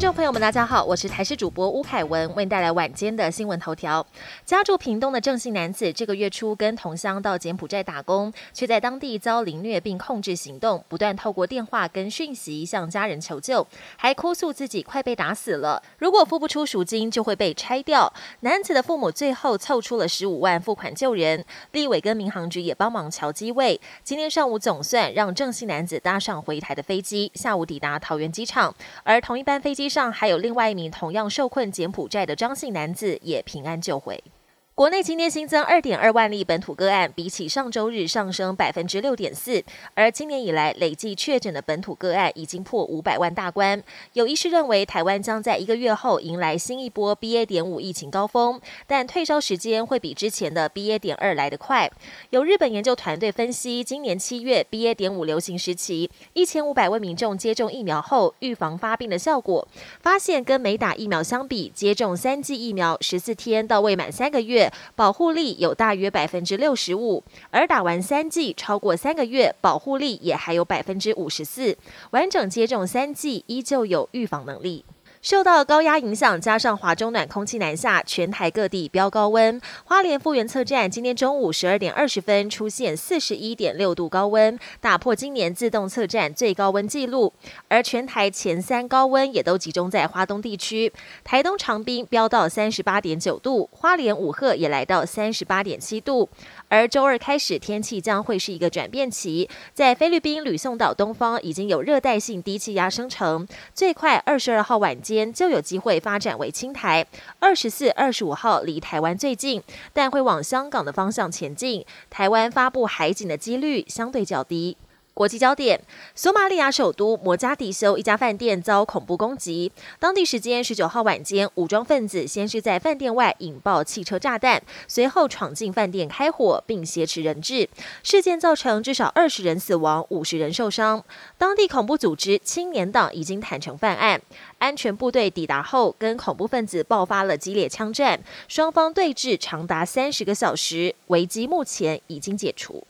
众朋友们，大家好，我是台视主播吴凯文，为您带来晚间的新闻头条。家住屏东的郑姓男子，这个月初跟同乡到柬埔寨打工，却在当地遭凌虐并控制行动，不断透过电话跟讯息向家人求救，还哭诉自己快被打死了，如果付不出赎金就会被拆掉。男子的父母最后凑出了十五万付款救人，立委跟民航局也帮忙调机位。今天上午总算让郑姓男子搭上回台的飞机，下午抵达桃园机场，而同一班飞机。上还有另外一名同样受困柬埔寨的张姓男子也平安救回。国内今天新增二点二万例本土个案，比起上周日上升百分之六点四。而今年以来累计确诊的本土个案已经破五百万大关。有医师认为，台湾将在一个月后迎来新一波 BA. 点五疫情高峰，但退烧时间会比之前的 BA. 点二来得快。有日本研究团队分析，今年七月 BA. 点五流行时期，一千五百位民众接种疫苗后预防发病的效果，发现跟没打疫苗相比，接种三剂疫苗十四天到未满三个月。保护力有大约百分之六十五，而打完三剂超过三个月，保护力也还有百分之五十四。完整接种三剂，依旧有预防能力。受到高压影响，加上华中暖空气南下，全台各地飙高温。花莲复原测站今天中午十二点二十分出现四十一点六度高温，打破今年自动测站最高温纪录。而全台前三高温也都集中在花东地区，台东长滨飙到三十八点九度，花莲五鹤也来到三十八点七度。而周二开始，天气将会是一个转变期。在菲律宾吕宋岛东方已经有热带性低气压生成，最快二十二号晚间间就有机会发展为青台。二十四、二十五号离台湾最近，但会往香港的方向前进。台湾发布海警的几率相对较低。国际焦点：索马利亚首都摩加迪修一家饭店遭恐怖攻击。当地时间十九号晚间，武装分子先是在饭店外引爆汽车炸弹，随后闯进饭店开火，并挟持人质。事件造成至少二十人死亡，五十人受伤。当地恐怖组织青年党已经坦诚犯案。安全部队抵达后，跟恐怖分子爆发了激烈枪战，双方对峙长达三十个小时。危机目前已经解除。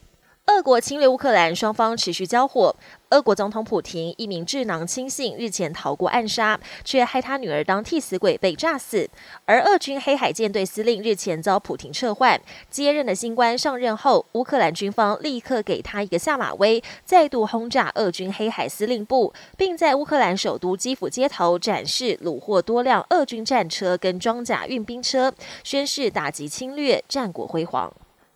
俄国侵略乌克兰，双方持续交火。俄国总统普廷一名智囊亲信日前逃过暗杀，却害他女儿当替死鬼被炸死。而俄军黑海舰队司令日前遭普廷撤换，接任的新官上任后，乌克兰军方立刻给他一个下马威，再度轰炸俄军黑海司令部，并在乌克兰首都基辅街头展示虏获多辆俄军战车跟装甲运兵车，宣誓打击侵略，战果辉煌。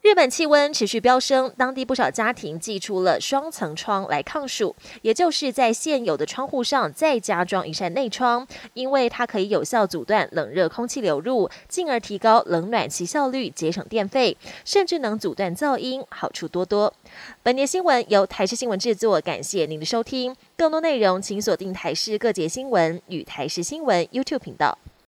日本气温持续飙升，当地不少家庭寄出了双层窗来抗暑，也就是在现有的窗户上再加装一扇内窗，因为它可以有效阻断冷热空气流入，进而提高冷暖气效率，节省电费，甚至能阻断噪音，好处多多。本节新闻由台视新闻制作，感谢您的收听。更多内容请锁定台视各节新闻与台视新闻 YouTube 频道。